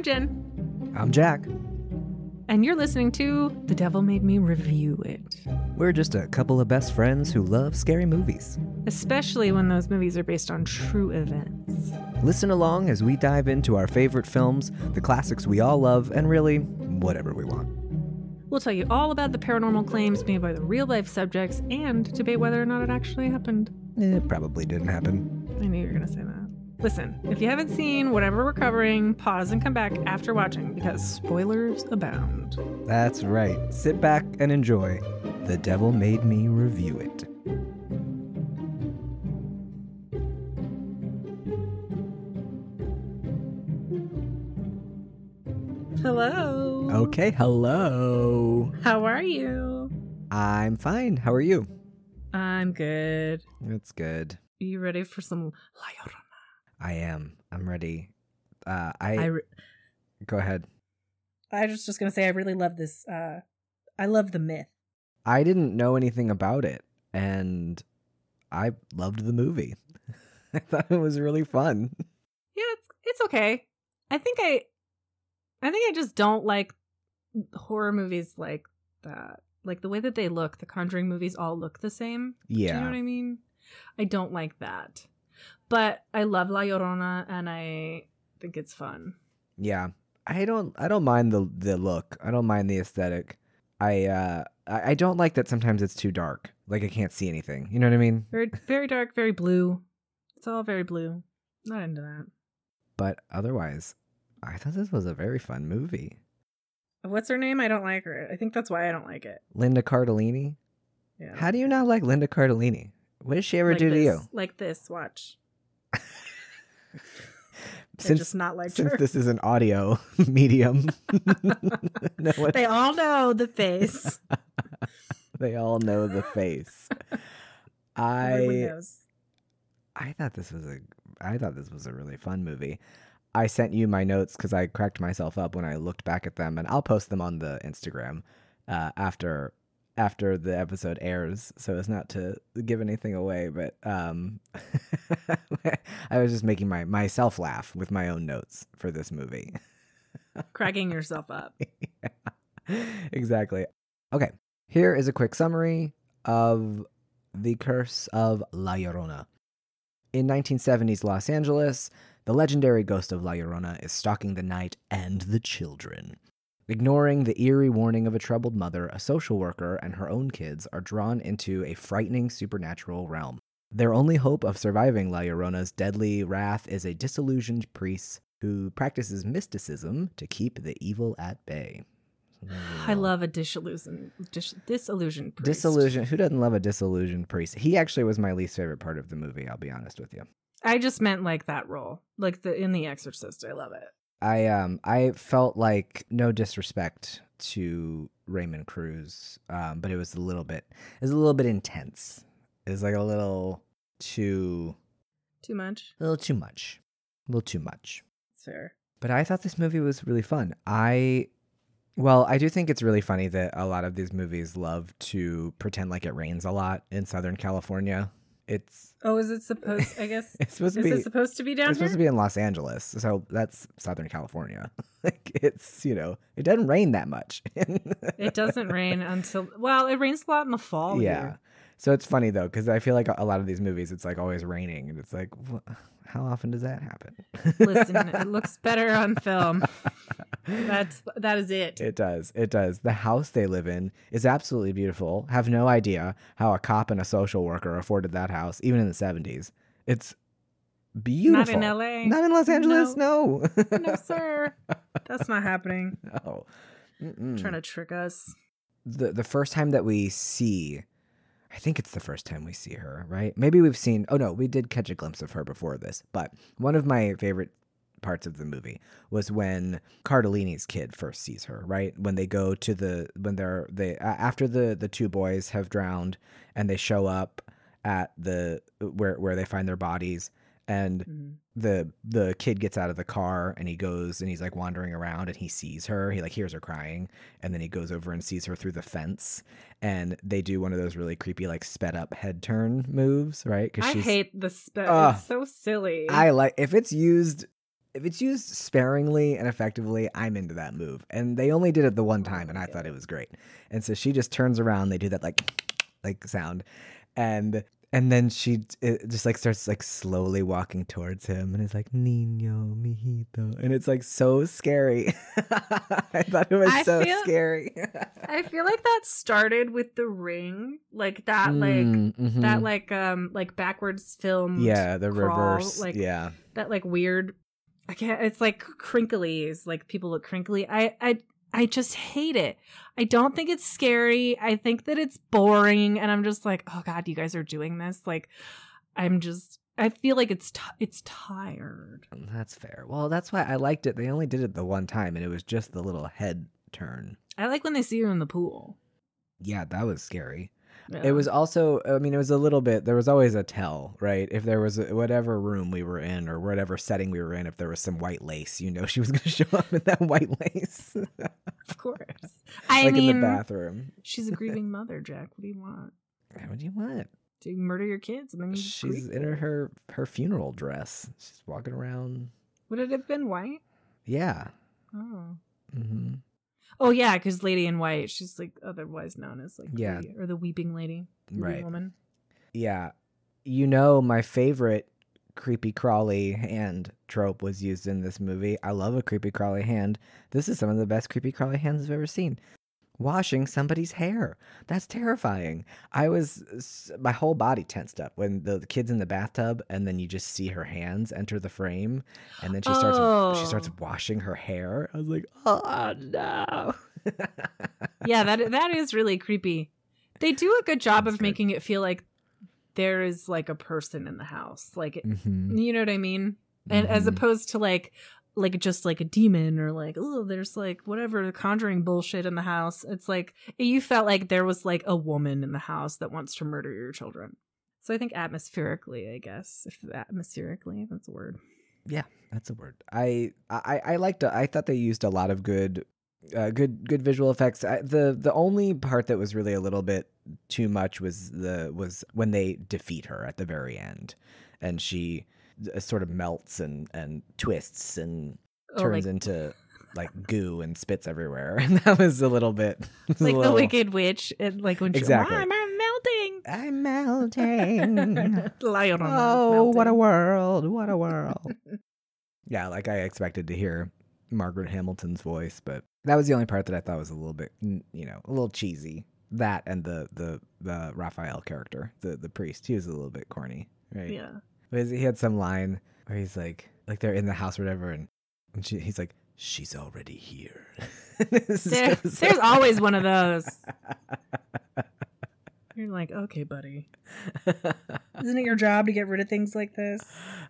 I'm Jen, I'm Jack. and you're listening to The Devil Made Me Review It. We're just a couple of best friends who love scary movies. Especially when those movies are based on true events. Listen along as we dive into our favorite films, the classics we all love, and really, whatever we want. We'll tell you all about the paranormal claims made by the real life subjects and debate whether or not it actually happened. It probably didn't happen. I knew you were going to say that. Listen, if you haven't seen whatever we're covering, pause and come back after watching because spoilers abound. That's right. Sit back and enjoy. The Devil Made Me Review It. Hello. Okay, hello. How are you? I'm fine. How are you? I'm good. It's good. Are you ready for some La? I am. I'm ready. Uh, I, I, re- go ahead. I was just gonna say I really love this. Uh, I love the myth. I didn't know anything about it, and I loved the movie. I thought it was really fun. Yeah, it's it's okay. I think I, I think I just don't like horror movies like that. Like the way that they look. The Conjuring movies all look the same. Yeah, Do you know what I mean? I don't like that. But I love La Llorona and I think it's fun. Yeah. I don't I don't mind the the look. I don't mind the aesthetic. I uh I, I don't like that sometimes it's too dark. Like I can't see anything. You know what I mean? Very very dark, very blue. It's all very blue. Not into that. But otherwise, I thought this was a very fun movie. What's her name? I don't like her. I think that's why I don't like it. Linda Cardellini? Yeah. How do you not like Linda Cardellini? What did she ever like do to you? Like this. Watch. Since just not like since her. this is an audio medium. no one, They all know the face. they all know the face. I. I thought this was a I thought this was a really fun movie. I sent you my notes because I cracked myself up when I looked back at them, and I'll post them on the Instagram uh, after after the episode airs, so as not to give anything away. But um, I was just making my myself laugh with my own notes for this movie. Cracking yourself up. exactly. Okay, here is a quick summary of The Curse of La Llorona. In 1970s Los Angeles, the legendary ghost of La Llorona is stalking the night and the children. Ignoring the eerie warning of a troubled mother, a social worker and her own kids are drawn into a frightening supernatural realm. Their only hope of surviving La Llorona's deadly wrath is a disillusioned priest who practices mysticism to keep the evil at bay. I love a disillusion, dis, disillusioned priest. Disillusion. Who doesn't love a disillusioned priest? He actually was my least favorite part of the movie. I'll be honest with you. I just meant like that role, like the in The Exorcist. I love it. I um I felt like no disrespect to Raymond Cruz, um, but it was a little bit it was a little bit intense. It was like a little too Too much. a little too much. A little too much. Fair. But I thought this movie was really fun. I well, I do think it's really funny that a lot of these movies love to pretend like it rains a lot in Southern California. It's Oh, is it supposed? I guess it's supposed is to be it supposed to be down it's here? supposed to be in Los Angeles, so that's Southern California. like it's you know it doesn't rain that much. it doesn't rain until well, it rains a lot in the fall. yeah. here. So it's funny though because I feel like a lot of these movies it's like always raining and it's like wh- how often does that happen? Listen, it looks better on film. That's that is it. It does. It does. The house they live in is absolutely beautiful. Have no idea how a cop and a social worker afforded that house, even in the 70s. It's beautiful. Not in L.A. Not in Los Angeles, no. no, sir. That's not happening. no. Trying to trick us. the the first time that we see I think it's the first time we see her, right? Maybe we've seen Oh no, we did catch a glimpse of her before this, but one of my favorite parts of the movie was when Cardellini's kid first sees her, right? When they go to the when they're they after the the two boys have drowned and they show up at the where where they find their bodies and Mhm. the the kid gets out of the car and he goes and he's like wandering around and he sees her he like hears her crying and then he goes over and sees her through the fence and they do one of those really creepy like sped up head turn moves right because I hate the spe- Ugh. it's so silly. i like if it's used if it's used sparingly and effectively, I'm into that move. And they only did it the one time, and I thought it was great. And so she just turns around. They do that like like sound, and and then she it just like starts like slowly walking towards him, and it's like Nino mijito, and it's like so scary. I thought it was I so feel- scary. I feel like that started with the ring, like that, like Mm, mhm. that, like um, like backwards film yeah, the crawl, reverse. like yeah, that, like weird. I can't. It's like crinkly. It's like people look crinkly. I, I, I just hate it. I don't think it's scary. I think that it's boring, and I'm just like, oh god, you guys are doing this. Like, I'm just. I feel like it's t- it's tired. that's fair. Well, that's why I liked it. They only did it the one time, and it was just the little head turn. I like when they see her in the pool. Yeah, that was scary. Yeah. It was also, I mean, it was a little bit, there was always a tell, right? If there was a, whatever room we were in or whatever setting we were in, if there was some white lace, you know, she was going to show up in that white lace. of course. I like mean, in the bathroom. she's a grieving mother, Jack. What do you want? What do you want? Do you murder your kids and then She's in her, her, her funeral dress. She's walking around. Would it have been white? Yeah. Oh. hmm Oh yeah, because Lady in White, she's like otherwise known as like Yeah. the, or the Weeping Lady, Weeping Right. woman. Yeah. You know, my favorite creepy crawly hand trope was used in this movie. I love a creepy crawly hand. This is some of the best creepy crawly hands I've ever seen. Washing somebody's hair. That's terrifying. I was, my whole body tensed up when the, the kid's in the bathtub and then you just see her hands enter the frame and then she starts, she starts Oh. washing her hair. I was like, oh no. Yeah, that that is really creepy. They do a good job That's of good. making it feel like there is like a person in the house, like Mhm, you know what I mean, and as mhm. opposed to like like just like a demon or like oh there's like whatever conjuring bullshit in the house. It's like you felt like there was like a woman in the house that wants to murder your children. So I think atmospherically, I guess if atmospherically that's a word. Yeah that's a word. I I I liked. I thought they used a lot of good, uh, good good visual effects. I, the the only part that was really a little bit too much was the was when they defeat her at the very end, and she Uh, sort of melts and and twists and Oh, turns like, into like goo and spits everywhere, and that was a little bit like the Wicked Witch, and like when she, Exactly. "Why am I melting? I'm melting. Lion Oh, what a world! What a world! yeah, like I expected to hear Margaret Hamilton's voice, but that was the only part that I thought was a little bit, you know, a little cheesy. That and the the the Raphael character, the the priest, he was a little bit corny, right? Yeah. But he had some line where he's like, like they're in the house or whatever, and, and she, he's like, "She's already here." There, just- there's always one of those. You're like, okay, buddy. Isn't it your job to get rid of things like this?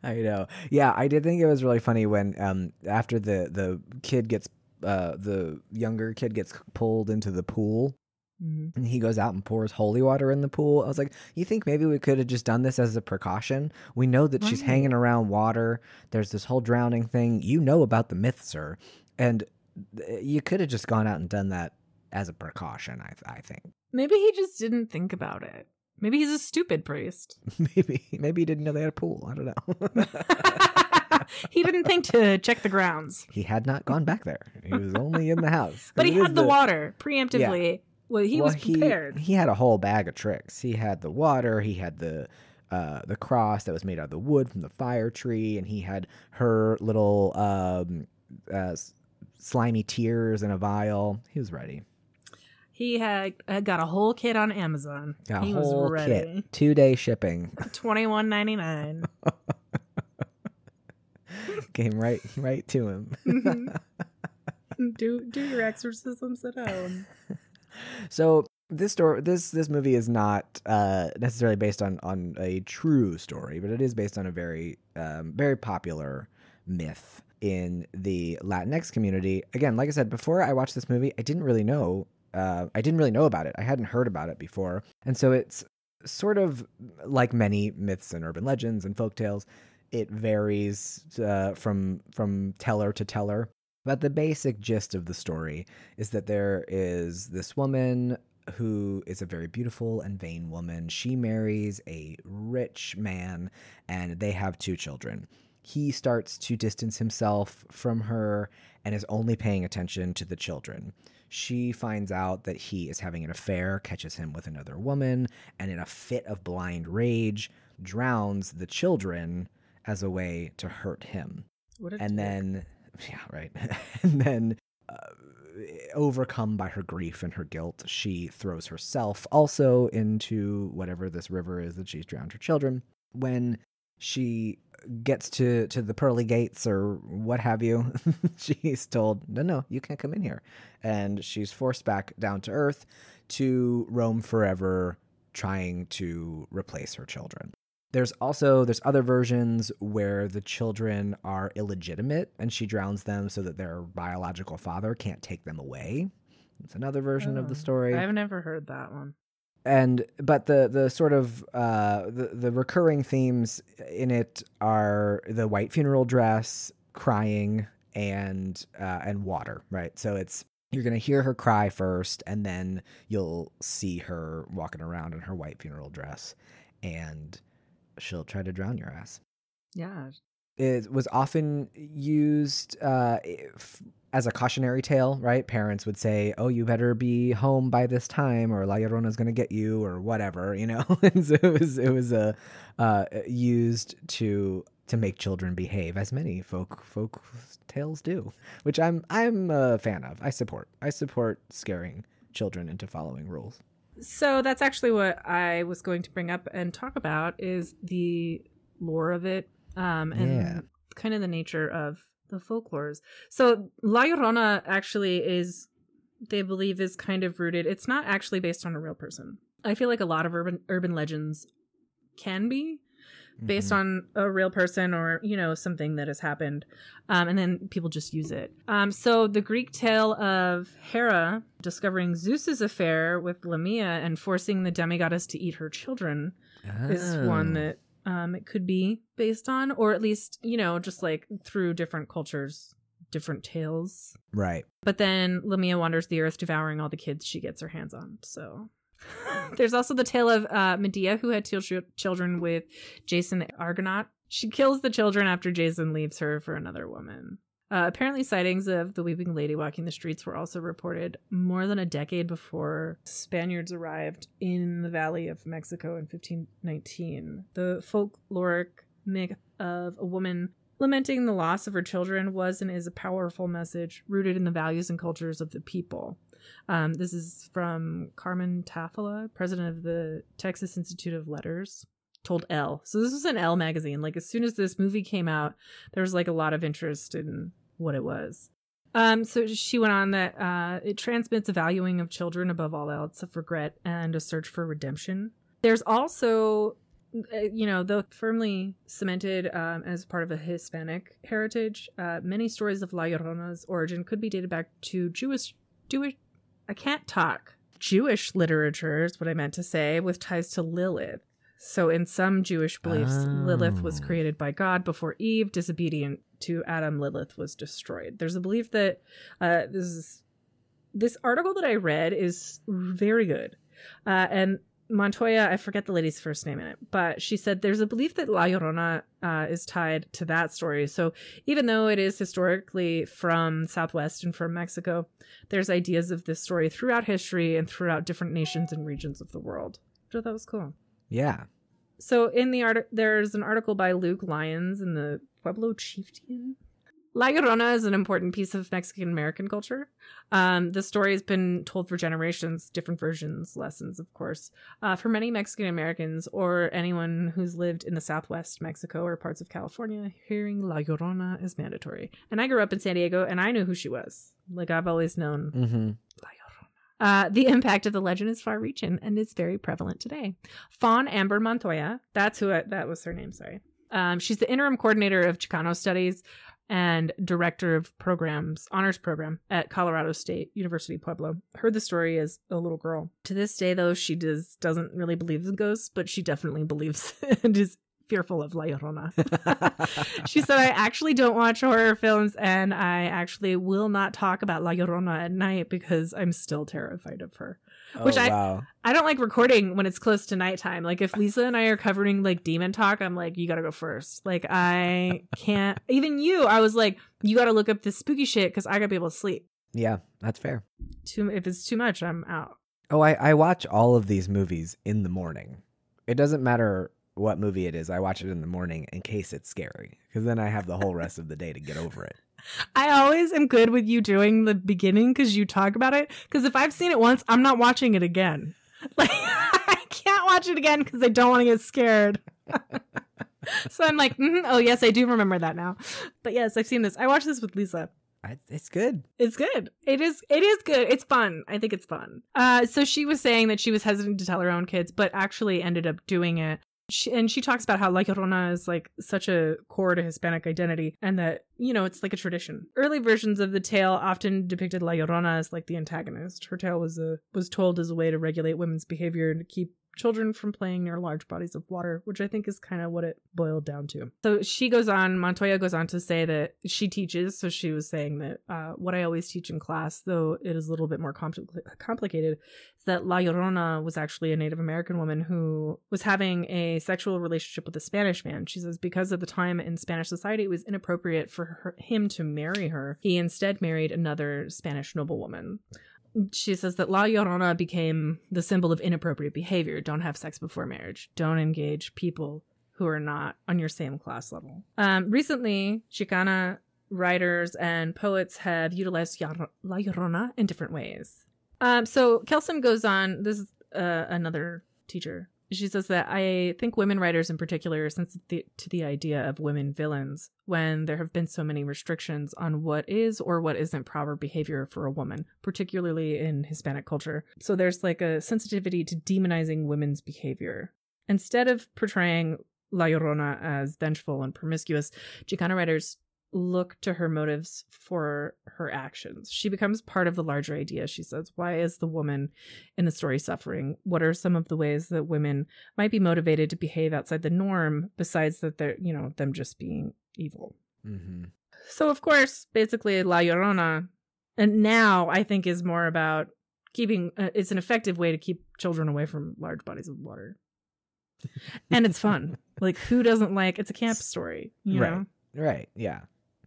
I know. Yeah, I did think it was really funny when um after the the kid gets uh the younger kid gets pulled into the pool Mhm. and he goes out and pours holy water in the pool. I was like, you think maybe we could have just done this as a precaution? We know that she's hanging around water. There's this whole drowning thing. You know about the myth, sir. And you could have just gone out and done that as a precaution, I I think. Maybe he just didn't think about it. Maybe he's a stupid priest. maybe maybe he didn't know they had a pool. I don't know. he didn't think to check the grounds. he had not gone back there. He was only in the house. But he had is the, water preemptively. Well, he was Well, prepared. He, had a whole bag of tricks. He had the water. He had the uh, the cross that was made out of the wood from the fire tree, and he had her little um, uh, slimy tears in a vial. He was ready. He had uh, got a whole kit on Amazon. Got a he whole was ready. kit, two day shipping. Twenty one ninety nine. Came right right to him. do do your exorcisms at home. So this story, this this movie is not uh, necessarily based on on a true story, but it is based on a very um, very popular myth in the Latinx community. Again, like I said before, I watched this movie. I didn't really know. Uh, I didn't really know about it. I hadn't heard about it before, and so it's sort of like many myths and urban legends and folktales. It varies uh, from from teller to teller. But the basic gist of the story is that there is this woman who is a very beautiful and vain woman. She marries a rich man and they have two children. he starts to distance himself from her and is only paying attention to the children. She finds out that he is having an affair, catches him with another woman, and in a fit of blind rage, drowns the children as a way to hurt him. And dick. then, yeah, right. and then, uh, overcome by her grief and her guilt, she throws herself also into whatever this river is that she's drowned her children. When she gets to to the pearly gates or what have you she's told no no you can't come in here and she's forced back down to earth to roam forever trying to replace her children there's also there's other versions where the children are illegitimate and she drowns them so that their biological father can't take them away. It's another version of the Oh, story. I've never heard that one. and but the the sort of uh the, the recurring themes in it are the white funeral dress crying and uh and water right? So it's you're gonna hear her cry first and then you'll see her walking around in her white funeral dress and she'll try to drown your ass Yeah. it was often used uh, if, as a cautionary tale, right? Parents would say, "Oh, you better be home by this time, or La Llorona's going to get you, or whatever," you know. and so it was it was uh, uh, used to to make children behave, as many folk folk tales do, which I'm I'm a fan of. I support. I support scaring children into following rules. So that's actually what I was going to bring up and talk about is the lore of it um, and Yeah. kind of the nature of the folklores. So La Llorona actually is, they believe, is kind of rooted. It's not actually based on a real person. I feel like a lot of urban urban legends can be based Mhm. on a real person or you know something that has happened um, and then people just use it um, so the greek tale of hera discovering zeus's affair with lamia and forcing the demigoddess to eat her children is one that um, it could be based on or at least you know just like through different cultures different tales right. but then Lamia wanders the earth, devouring all the kids she gets her hands on. So there's also the tale of uh, Medea, who had two chil- children with Jason the Argonaut. She kills the children after Jason leaves her for another woman. Uh, apparently, sightings of the weeping lady walking the streets were also reported more than a decade before Spaniards arrived in the Valley of Mexico in 1519. The folkloric myth of a woman lamenting the loss of her children was and is a powerful message rooted in the values and cultures of the people. Um, this is from Carmen Tafolla, president of the Texas Institute of Letters, told Elle. So this was an Elle magazine. Like as soon as this movie came out, there was like a lot of interest in what it was. Um, so she went on that uh, it transmits a valuing of children above all else of regret and a search for redemption. There's also, uh, you know, though firmly cemented um, as part of a Hispanic heritage, uh, many stories of La Llorona's origin could be dated back to Jewish, Jewish. I can't talk. Jewish literature is what I meant to say, with ties to Lilith. So, in some Jewish beliefs, Lilith was Oh. created by God before Eve, disobedient to Adam. Lilith was destroyed. There's a belief that uh, this is this article that I read is very good, uh, and Montoya, I forget the lady's first name in it, but she said there's a belief that La Llorona uh, is tied to that story. So even though it is historically from Southwest and from Mexico, there's ideas of this story throughout history and throughout different nations and regions of the world. Which that was cool. Yeah. So in the art, there's an article by Luke Lyons in the Pueblo Chieftain. La Llorona is an important piece of Mexican American culture. Um, the story has been told for generations, different versions, lessons, of course. Uh, for many Mexican Americans or anyone who's lived in the Southwest Mexico or parts of California, hearing La Llorona is mandatory. And I grew up in San Diego, and I knew who she was. Like I've always known Mm-hmm. La Llorona. Uh, the impact of the legend is far-reaching and is very prevalent today. Fawn Amber Montoya, that's who I, that was her name. Sorry, um, she's the interim coordinator of Chicano Studies and director of programs, honors program at Colorado State University Pueblo. Heard the story as a little girl. To this day, though, she does doesn't really believe in ghosts, but she definitely believes and is fearful of La Llorona. she said, I actually don't watch horror films and I actually will not talk about La Llorona at night because I'm still terrified of her. Oh, which oh, I- wow. I don't like recording when it's close to nighttime. Like if Lisa and I are covering like demon talk, I'm like, you gotta go first. Like I can't. even you, I was like, you gotta look up this spooky shit because I gotta be able to sleep. Yeah, that's fair. Too if it's too much, I'm out. Oh, I, I watch all of these movies in the morning. It doesn't matter what movie it is. I watch it in the morning in case it's scary, because then I have the whole rest of the day to get over it. I always am good with you doing the beginning because you talk about it. Because if I've seen it once, I'm not watching it again. Like I can't watch it again because I don't want to get scared. so I'm like, mhm, oh yes, I do remember that now. But yes, I've seen this. I watched this with Lisa. I, it's good. It's good. It is. It is good. It's fun. I think it's fun. Uh, so she was saying that she was hesitant to tell her own kids, but actually ended up doing it. She, and she talks about how La Llorona is like such a core to Hispanic identity, and that you know it's like a tradition. Early versions of the tale often depicted La Llorona as like the antagonist. Her tale was a was told as a way to regulate women's behavior and to keep children from playing near large bodies of water, which I think is kind of what it boiled down to. So she goes on, Montoya goes on to say that she teaches. So she was saying that uh, what I always teach in class, though it is a little bit more compl- complicated, is that La Llorona was actually a Native American woman who was having a sexual relationship with a Spanish man. She says because of the time in Spanish society, it was inappropriate for her, him to marry her. He instead married another Spanish noblewoman she says that La Llorona became the symbol of inappropriate behavior. Don't have sex before marriage. Don't engage people who are not on your same class level. Um, recently, Chicana writers and poets have utilized La Llorona in different ways. Um, so Kelson goes on. This is uh, another teacher. She says that I think women writers in particular are sensitive to the idea of women villains when there have been so many restrictions on what is or what isn't proper behavior for a woman, particularly in Hispanic culture. So there's like a sensitivity to demonizing women's behavior. Instead of portraying La Llorona as vengeful and promiscuous, Chicana writers look to her motives for her actions. She becomes part of the larger idea. She says, Why is the woman in the story suffering? What are some of the ways that women might be motivated to behave outside the norm besides that they're, you know, them just being evil? Mm-hmm. So, of course, basically, La Llorona, and now I think is more about keeping, uh, it's an effective way to keep children away from large bodies of water. and it's fun. like, who doesn't like it's a camp story, you Right. know? Right. Yeah.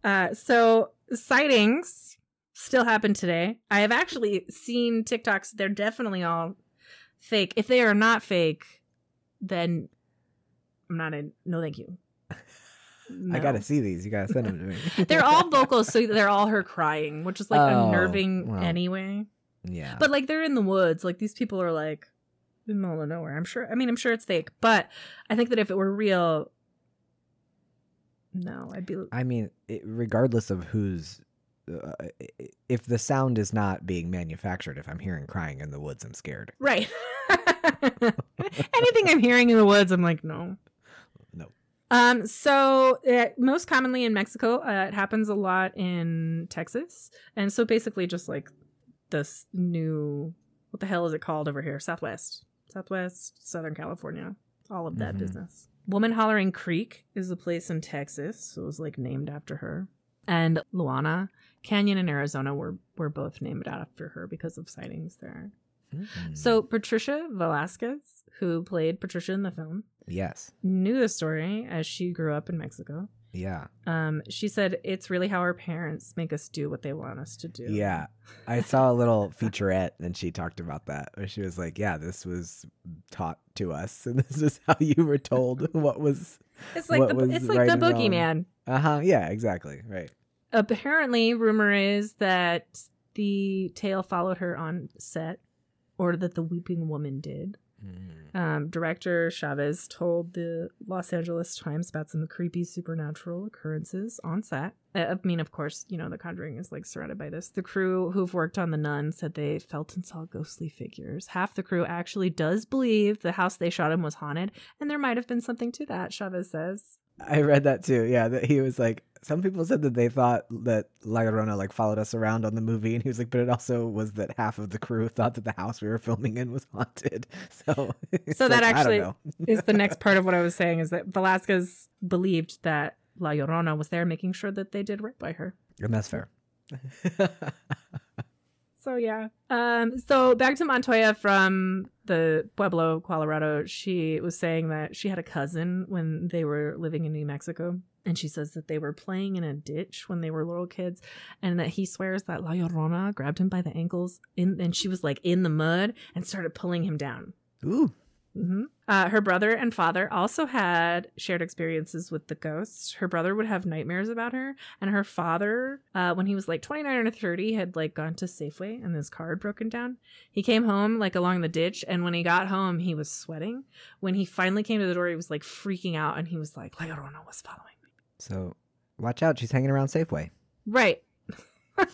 Uh, so sightings still happen today. I have actually seen TikToks. They're definitely all fake. If they are not fake, then I'm not in. No, thank you. I gotta see these. You gotta send them to me. They're all vocals, so they're all her crying, which is like Oh, unnerving well. anyway. yeah. But like they're in the woods. Like these people are like in the middle of nowhere. I'm sure. I mean, I'm sure it's fake, but I think that if it were real, no, I'd be. I mean, it, regardless of who's, uh, if the sound is not being manufactured, if I'm hearing crying in the woods, I'm scared. Right. Anything I'm hearing in the woods, I'm like, no. No. Um. So, uh, most commonly in Mexico, uh, it happens a lot in Texas, and so basically, just like this new, what the hell is it called over here? Southwest, Southwest, Southern California, all of that Mhm. business. Woman Hollering Creek is a place in Texas, so it was like named after her. And Luana Canyon in Arizona were were both named after her because of sightings there. Mm. So Patricia Velasquez, who played Patricia in the film, yes, knew the story as she grew up in Mexico. Yeah, Um, she said it's really how our parents make us do what they want us to do. yeah. I saw a little featurette, and she talked about that. Where she was like, "Yeah, this was taught to us, and this is how you were told what was." it's like the it's like right the boogeyman. Uh huh. Yeah, exactly. Right. Apparently, rumor is that the tale followed her on set, or that the weeping woman did. Mm. Um, director Chaves told the Los Angeles Times about some creepy supernatural occurrences on set. Uh, I mean, of course, you know, The Conjuring is like surrounded by this. The crew who've worked on The Nun said they felt and saw ghostly figures. Half the crew actually does believe the house they shot in was haunted, and there might have been something to that, Chaves says. I read that too. Yeah, that he was like, some people said that they thought that La Llorona like followed us around on the movie, and he was like, but it also was that half of the crew thought that the house we were filming in was haunted. So, So that like, actually- is the next part of what I was saying is that Velasquez believed that La Llorona was there making sure that they did right by her. and that's fair. So yeah. Um so back to Montoya from the Pueblo, Colorado. She was saying that she had a cousin when they were living in New Mexico. And she says that they were playing in a ditch when they were little kids, and that he swears that La Llorona grabbed him by the ankles, in, and she was like in the mud and started pulling him down. Ooh. hmm Uh, her brother and father also had shared experiences with the ghosts. Her brother would have nightmares about her, and her father, uh, when he was like 29 or 30, had like gone to Safeway and his car had broken down. He came home like along the ditch, and when he got home, he was sweating. When he finally came to the door, he was like freaking out, and he was like, "I don't know what's following me. So watch out. She's hanging around Safeway. Right.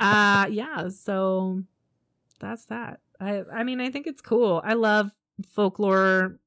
uh yeah, so that's that. I I mean, I think it's cool. I love folklore,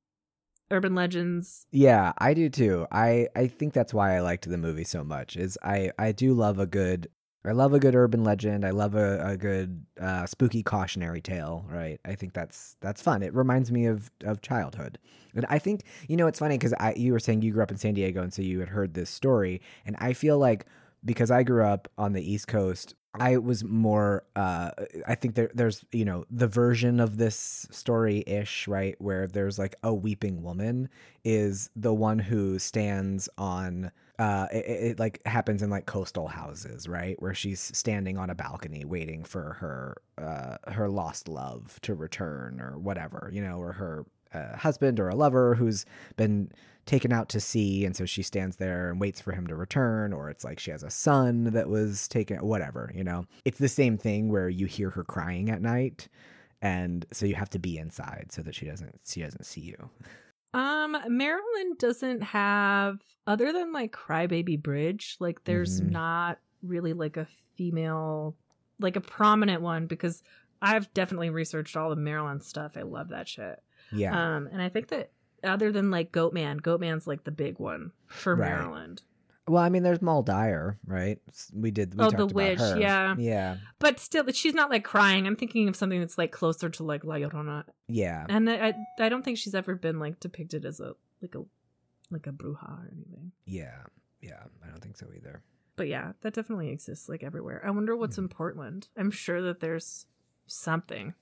urban legends. Yeah, I do too. I I think that's why I liked the movie so much. Is I I do love a good I love a good urban legend. I love a, a good uh, spooky cautionary tale. Right. I think that's that's fun. It reminds me of of childhood. And I think you know it's funny because I you were saying you grew up in San Diego and so you had heard this story, and I feel like because I grew up on the East Coast, I was more. Uh, I think there, there's you know the version of this story ish right where there's like a weeping woman is the one who stands on. Uh, it, it, like happens in like coastal houses, right, where she's standing on a balcony waiting for her uh, her lost love to return or whatever, you know, or her uh, husband or a lover who's been taken out to sea and so she stands there and waits for him to return or it's like she has a son that was taken whatever you know it's the same thing where you hear her crying at night and so you have to be inside so that she doesn't she doesn't see you Um, Maryland doesn't have other than like Crybaby Bridge, like there's Mhm. not really like a female like a prominent one because I've definitely researched all the Maryland stuff. I love that shit. Yeah Um, and I think that other than like Goatman, Goatman's like the big one for Right. Maryland. well i mean there's Moll Dyer right we did we Oh, talked the about witch, her. yeah. yeah But still, she's not like crying. I'm thinking of something that's like closer to like La Llorona, yeah and I I don't think she's ever been like depicted as a like a like a bruja or anything. yeah yeah i don't think so either But yeah, that definitely exists like everywhere. I wonder what's in Portland. I'm sure that there's something.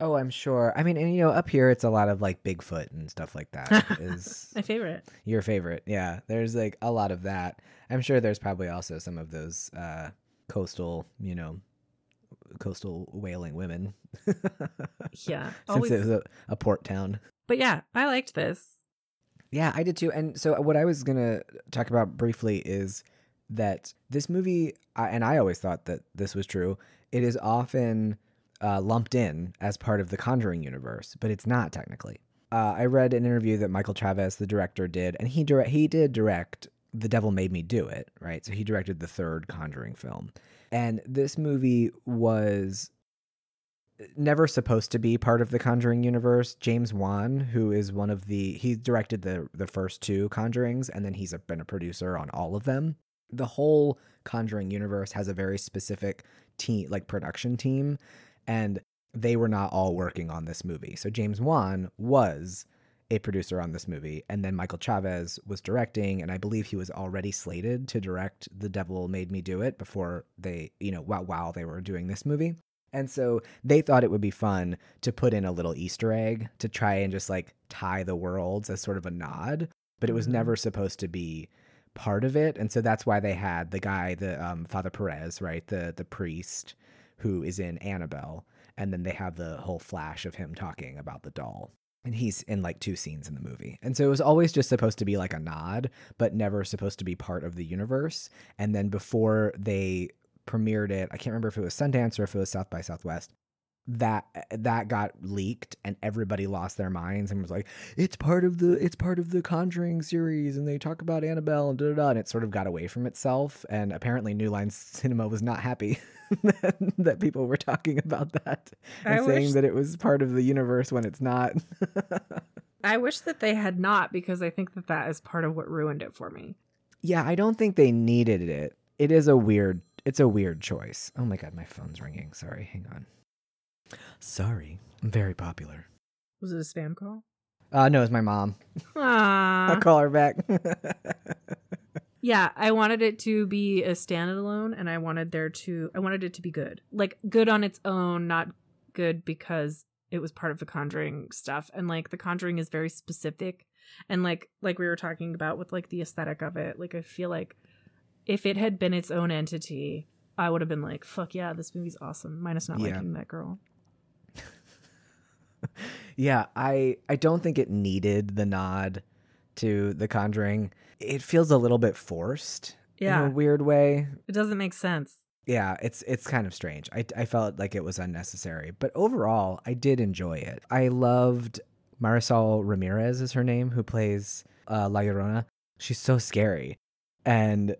Oh i'm sure i mean and you know up here it's a lot of like bigfoot and stuff like that is My favorite. Your favorite, yeah. There's like a lot of that. I'm sure there's probably also some of those uh, coastal, you know, coastal whaling women. Yeah, Since always- it was a, a port town. But yeah, I liked this. Yeah, I did too. And so what I was gonna talk about briefly is that this movie, I- and I always thought that this was true. It is often uh, lumped in as part of the Conjuring universe, but it's not technically. Uh, I read an interview that Michael Chaves, the director, did, and he he did direct "The Devil Made Me Do It," right? So he directed the third Conjuring film, and this movie was never supposed to be part of the Conjuring universe. James Wan, who is one of the he directed the the first two Conjurings and then he's been a producer on all of them. The whole Conjuring universe has a very specific team like production team and they were not all working on this movie. So James Wan was a producer on this movie and then Michael Chaves was directing and I believe he was already slated to direct The Devil Made Me Do It before they, you know, while while they were doing this movie. And so they thought it would be fun to put in a little Easter egg to try and just like tie the worlds as sort of a nod, but it was Mhm. never supposed to be part of it. And so that's why they had the guy, the um, Father Perez, right, the the priest who is in Annabelle, and then they have the whole flash of him talking about the doll. And he's in like two scenes in the movie. And so it was always just supposed to be like a nod, but never supposed to be part of the universe. And then before they premiered it. I can't remember if it was Sundance or if it was South by Southwest. That that got leaked and everybody lost their minds and was like, "It's part of the it's part of the Conjuring series," and they talk about Annabelle and da da da. And it sort of got away from itself. And apparently, New Line Cinema was not happy that, that people were talking about that and I saying wish- that it was part of the universe when it's not. I wish that they had not because I think that that is part of what ruined it for me. yeah, I don't think they needed it. It is a weird. It's a weird choice. Oh my god, my phone's ringing. Sorry, hang on. Sorry, I'm very popular. Was it a spam call? Uh, no, it's my mom. I'll call her back. Yeah, I wanted it to be a standalone and I wanted there to I wanted it to be good. Like good on its own, not good because it was part of the conjuring stuff and like the conjuring is very specific and like like we were talking about with like the aesthetic of it. Like I feel like if it had been its own entity, I would have been like, "Fuck yeah, this movie's awesome." Minus not Yeah. liking that girl. Yeah, I I don't think it needed the nod to The Conjuring. It feels a little bit forced yeah. in a weird way. it doesn't make sense. Yeah, it's it's kind of strange. I I felt like it was unnecessary, but overall, I did enjoy it. I loved Marisol Ramirez is her name, who plays uh, La Llorona. She's so scary, and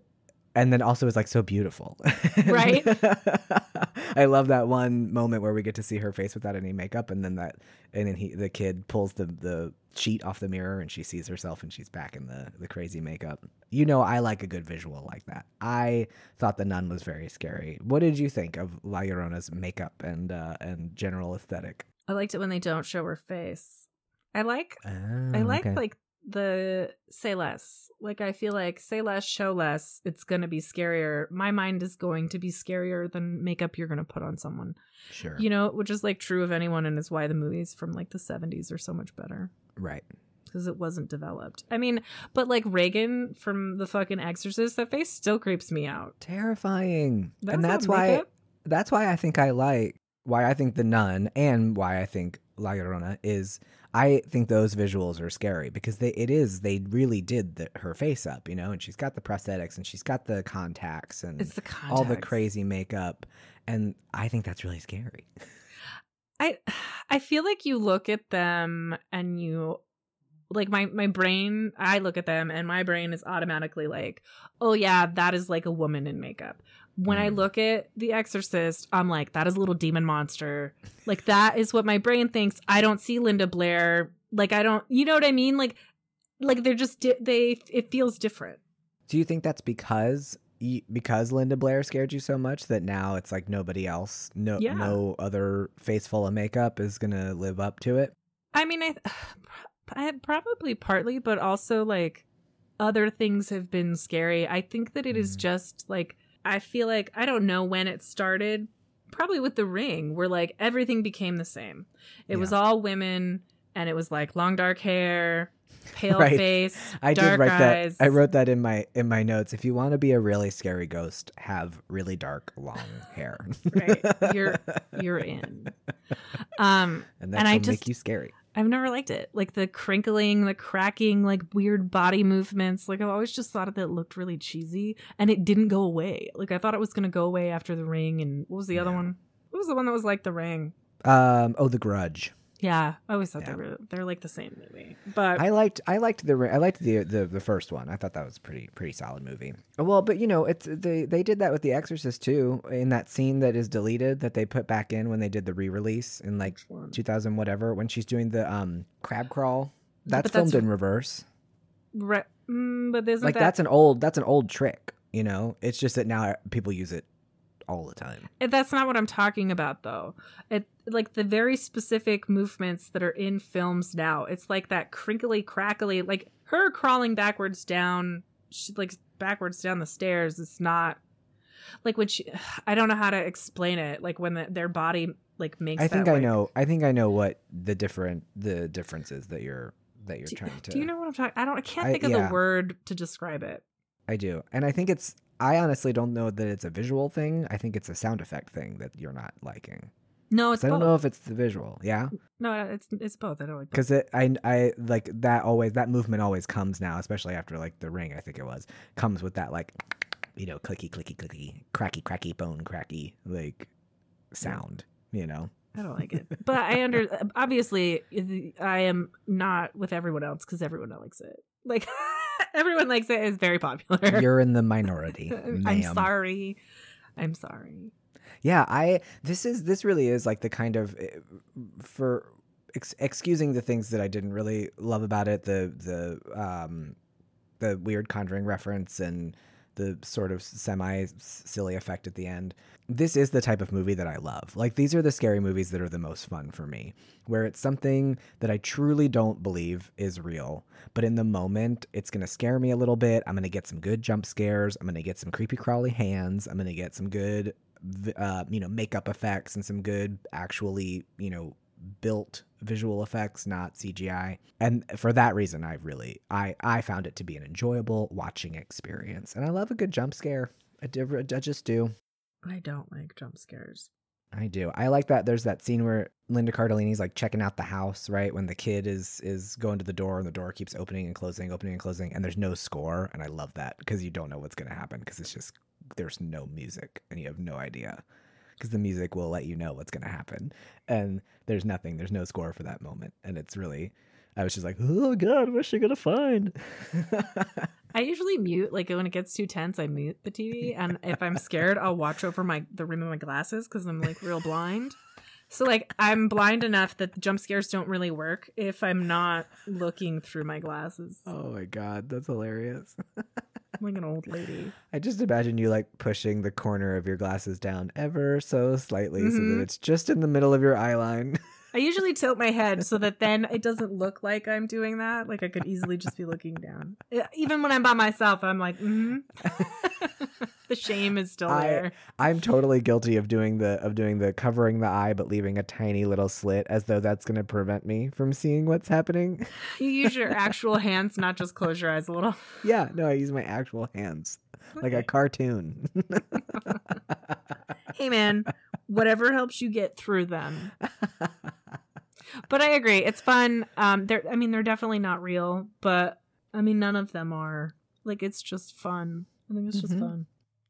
and then also is like so beautiful. Right. I love that one moment where we get to see her face without any makeup, and then that, and then he the kid pulls the the sheet off the mirror, and she sees herself, and she's back in the the crazy makeup. You know, I like a good visual like that. I thought the nun was very scary. What did you think of La Llorona's makeup and uh, and general aesthetic? I liked it when they don't show her face. I like I Oh, like okay. like the say less. Like I feel like say less, show less. It's gonna be scarier. My mind is going to be scarier than makeup you're gonna put on someone. sure, You know, which is like true of anyone, and is why the movies from like the '70s are so much better right. because it wasn't developed. I mean, but like Regan from the fucking Exorcist, that face still creeps me out. Terrifying, That and that's why makeup. that's why I think I like why I think the nun and why I think La Llorona is I think those visuals are scary because they it is they really did the, her face up, you know, and she's got the prosthetics and she's got the contacts and the contacts. all the crazy makeup, and I think that's really scary. I I feel like you look at them and you like my my brain I look at them and my brain is automatically like, "Oh yeah, that is like a woman in makeup." When I Mm. look at The Exorcist, I'm like, "That is a little demon monster." Like that is what my brain thinks. I don't see Linda Blair. Like I don't, you know what I mean? Like like they're just di- they it feels different. Do you think that's because because Linda Blair scared you so much that now it's like nobody else, no Yeah. no other face full of makeup is gonna live up to it? I mean, I, I probably partly, but also like other things have been scary. I think that it is Mhm. just like I feel like I don't know when it started. Probably with the ring, where like everything became the same. It was all women, and it was like long dark hair, pale Right. face, I dark did write eyes. that. I wrote that in my in my notes. If you want to be a really scary ghost, have really dark long hair. Right. You're you're in. Um, and that and I just- make you scary. I've never liked it. Like the crinkling, the cracking, like weird body movements. Like I've always just thought that it looked really cheesy and it didn't go away. Like I thought it was going to go away after the ring and what was the other one? What was the one that was like the ring? Um. Oh, The Grudge. Yeah, I always thought Yeah. they were they're like the same movie. But I liked. I liked the. I liked the the the first one. I thought that was a pretty pretty solid movie. Well, but you know, it's they they did that with The Exorcist too. In that scene that is deleted that they put back in when they did the re release in like 2000 whatever when she's doing the um crab crawl. That's but that's- filmed in reverse. Re- mm, but isn't like that that's an old that's an old trick you know it's just that now people use it all the time Eh, That's not what I'm talking about, though. It like the very specific movements that are in films now. It's like that crinkly, crackly, like her crawling backwards down, she, like backwards down the stairs. It's not like when she. I don't know how to explain it. Like when the, their body like makes. i think i like- know i think i know what the different the differences that you're that you're Do, trying to do you know what I'm talking? I don't. I can't I- think of yeah. the word to describe it. i do and i think it's i honestly don't know that it's a visual thing i think it's a sound effect thing that you're not liking No, it's i don't both. know if it's the visual yeah No, it's it's both. I don't like. Because it i i like that always that movement always comes now especially after like the ring i think it was comes with that like you know clicky clicky clicky cracky cracky bone cracky like sound you know I don't like it. But I under obviously I am not with everyone else because everyone likes it. Like everyone likes it. It's very popular. You're in the minority. I'm sorry. I'm sorry. Yeah, I this is this really is like the kind of eh, for ex- excusing the things that I didn't really love about it, the the um the weird conjuring reference and the sort of semi silly effect at the end. This is the type of movie that I love. Like these are the scary movies that are the most fun for me, where it's something that I truly don't believe is real, but in the moment it's going to scare me a little bit. I'm going to get some good jump scares. I'm going to get some creepy crawly hands. I'm going to get some good uh, you know, makeup effects and some good actually, you know, built visual effects, not CGI. And for that reason, I really I I found it to be an enjoyable watching experience. And I love a good jump scare. I, div- I just do. I don't like jump scares. I do. I like that. There's that scene where Linda Cardellini's like checking out the house, right? When the kid is is going to the door and the door keeps opening and closing, opening and closing, and there's no score. And I love that because you don't know what's gonna happen because it's just there's no music and you have no idea because the music will let you know what's gonna happen. And there's nothing. There's no score for that moment, and it's really. I was just like, oh god, what's she gonna find? I usually mute like when it gets too tense. I mute the TV, and if I'm scared, I'll watch over my the rim of my glasses because I'm like real blind. So like I'm blind enough that the jump scares don't really work if I'm not looking through my glasses. oh my god, that's hilarious. I'm like an old lady. I just imagine you like pushing the corner of your glasses down ever so slightly so Mhm. that it's just in the middle of your eye line. I usually tilt my head so that then it doesn't look like I'm doing that. Like I could easily just be looking down. Even when I'm by myself, I'm like, mm the shame is still I- there. I'm totally guilty of doing the of doing the covering the eye but leaving a tiny little slit as though that's going to prevent me from seeing what's happening. You use your actual hands, not just close your eyes a little. yeah, no, I use my actual hands like a cartoon. hey man, whatever helps you get through them. But I agree, it's fun. Um, they're I mean they're definitely not real, but I mean none of them are. Like it's just fun. I think it's just Mhm. fun,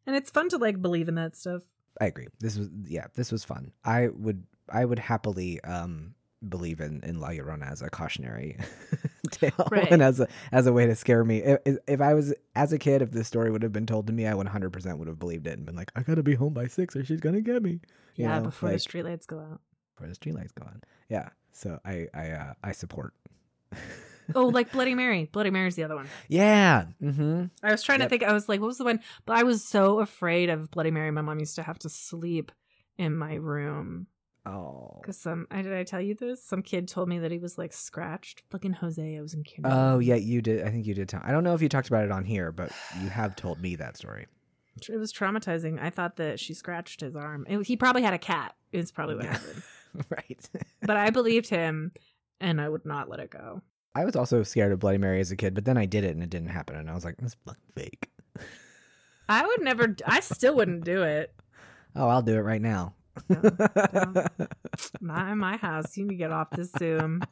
and it's fun to like believe in that stuff. I agree. This was yeah, this was fun. I would I would happily um believe in in La Llorona as a cautionary tale Right. and as a as a way to scare me. If, if- I was as a kid, if this story would have been told to me, I 100% would have believed it and been like, I gotta be home by six or she's gonna get me. You yeah, know, before like, the streetlights go out. before the streetlights go on. Yeah. So I I uh, I support. Oh, like Bloody Mary. Bloody Mary's the other one. yeah. Mm-hmm. I was trying Yep. to think. I was like, what was the one? But I was so afraid of Bloody Mary. My mom used to have to sleep in my room Oh. because some. I did I tell you this? Some kid told me that he was like scratched. Fucking Jose. I was in kindergarten. Oh yeah, you did. I think you did tell. I don't know if you talked about it on here, but you have told me that story. It was traumatizing. I thought that she scratched his arm. It- he probably had a cat. It's probably what Yeah. happened. right. But I believed him, and I would not let it go. I was also scared of Bloody Mary as a kid, but then I did it and it didn't happen, and I was like, "That's fucking fake." I would never. I still wouldn't do it. Oh, I'll do it right now. Not in my house. You need to get off this Zoom.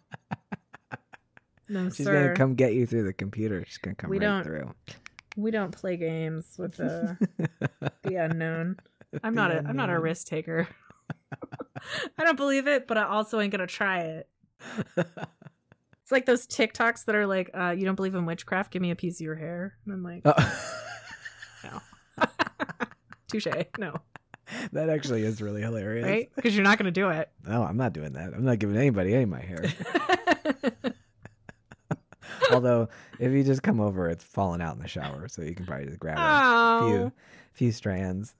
No, She's sir. gonna come get you through the computer. She's gonna come We right don't- through. We don't play games with the the unknown. I'm not a I'm not a risk taker. I don't believe it, but I also ain't gonna try it. It's like those TikToks that are like, uh, you don't believe in witchcraft, give me a piece of your hair. And I'm like, Oh. touche. No. that actually is really hilarious. Right? Because you're not gonna do it. No, I'm not doing that. I'm not giving anybody any of my hair. Although, if you just come over, it's falling out in the shower, so you can probably just grab a oh. few, few strands.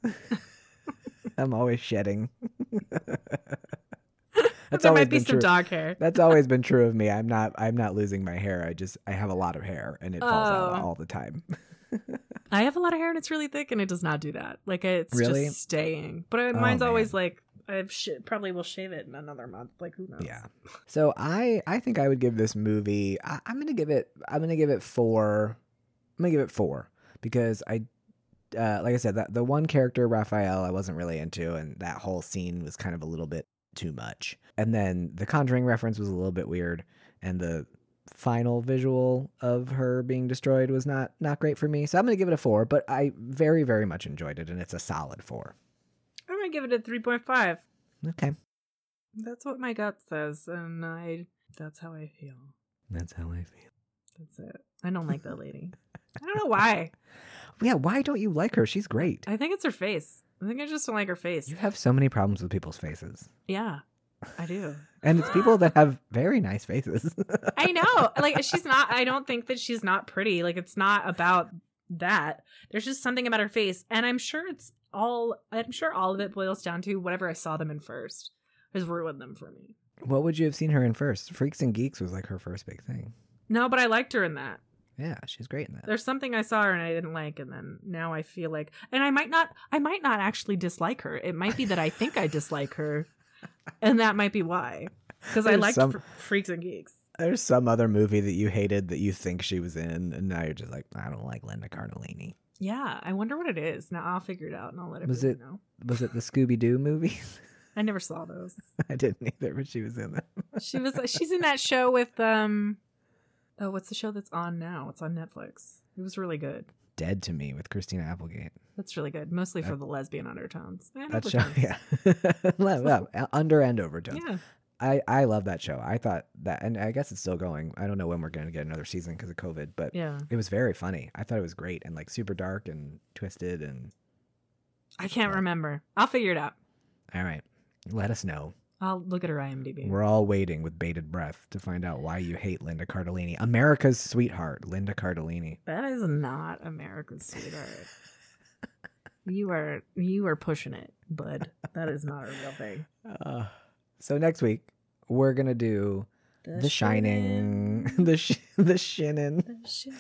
I'm always shedding. That's there always might be been some true. dog hair. That's always been true of me. I'm not. I'm not losing my hair. I just. I have a lot of hair, and it falls out Oh. all the time. I have a lot of hair and it's really thick, and it does not do that. Like it's Really? just staying. But uh, Oh, mine's always like I've sh- probably will shave it in another month. Like who knows? Yeah. So I. I think I would give this movie. I, I'm gonna give it. I'm gonna give it four. I'm gonna give it four because I. Uh, like I said, that the one character Raphael I wasn't really into, and that whole scene was kind of a little bit too much. And then the Conjuring reference was a little bit weird, and the final visual of her being destroyed was not not great for me. So I'm gonna give it a four, but I very very much enjoyed it, and it's a solid four. I'm gonna give it a three point five. Okay, That's what my gut says, and I. That's how I feel. that's how I feel. That's it. I don't like that lady. I don't know why. Yeah, why don't you like her? She's great. I think it's her face. I think I just don't like her face. You have so many problems with people's faces. Yeah, I do. And it's people that have very nice faces. I know. Like she's not. I don't think that she's not pretty. Like it's not about that. There's just something about her face, and I'm sure it's all. I'm sure all of it boils down to whatever I saw them in first has ruined them for me. What would you have seen her in first? Freaks and Geeks was like her first big thing. No, but I liked her in that. Yeah, she's great in that. There's something I saw her and I didn't like, and then now I feel like, and I might not, I might not actually dislike her. It might be that I think I dislike her, and that might be why, because I liked some- Fr- Freaks and Geeks. There's some other movie that you hated that you think she was in, and now you're just like, I don't like Linda Cardellini. Yeah, I wonder what it is. Now I'll figure it out and I'll let Was it- know. Was it the Scooby Doo movies? I never saw those. I didn't either, but she was in them. She was she's in that show with um oh what's the show that's on now? It's on Netflix. It was really good. Dead to Me with Christina Applegate. That's really good. Mostly for That- the lesbian undertones. And That show, yeah, Well, under and overtones. Yeah. I I love that show. I thought that, and I guess it's still going. I don't know when we're going to get another season because of COVID, but Yeah. it was very funny. I thought it was great and like super dark and twisted. And I can't remember. I'll figure it out. all right, let us know. I'll look at her IMDb. We're all waiting with bated breath to find out why you hate Linda Cardellini, America's sweetheart, Linda Cardellini. That is not America's sweetheart. you are you are pushing it, bud. That is not a real thing. Uh, so next week we're gonna do The, Shining, the sh- the Shinin. The.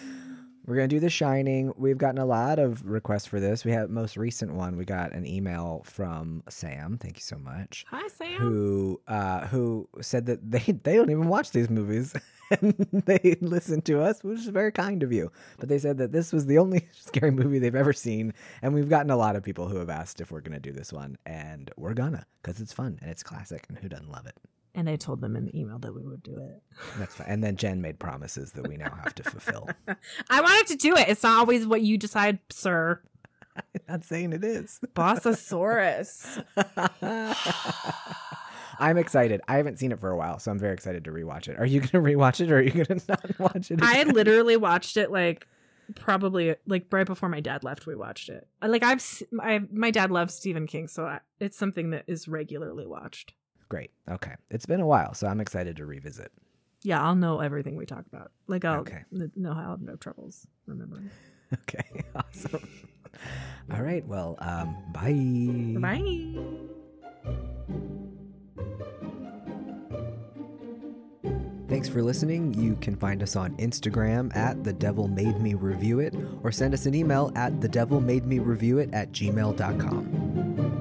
We're gonna do The Shining. We've gotten a lot of requests for this. We have most recent one. We got an email from Sam. Thank you so much. Hi Sam. Who uh, who said that they they don't even watch these movies and they listen to us, which is very kind of you. But they said that this was the only scary movie they've ever seen, and we've gotten a lot of people who have asked if we're gonna do this one, and we're gonna because it's fun and it's classic, and who doesn't love it? And I told them in the email that we would do it. That's fine. And then Jen made promises that we now have to fulfill. I wanted to do it. It's not always what you decide, sir. I'm Not saying it is. Bossosaurus. I'm excited. I haven't seen it for a while, so I'm very excited to rewatch it. Are you going to rewatch it or are you going to not watch it? I literally watched it like probably like right before my dad left. We watched it. Like I've I my dad loves Stephen King, so I, it's something that is regularly watched. Great. Okay. It's been a while, so I'm excited to revisit. Yeah, I'll know everything we talk about. Like I'll Okay. know how I'll have no troubles remembering. Okay. Awesome. All right. Well, um, bye. Bye. Thanks for listening. You can find us on Instagram at The Devil Made Me Review It or send us an email at The Devil Made Me Review It at gmail.com.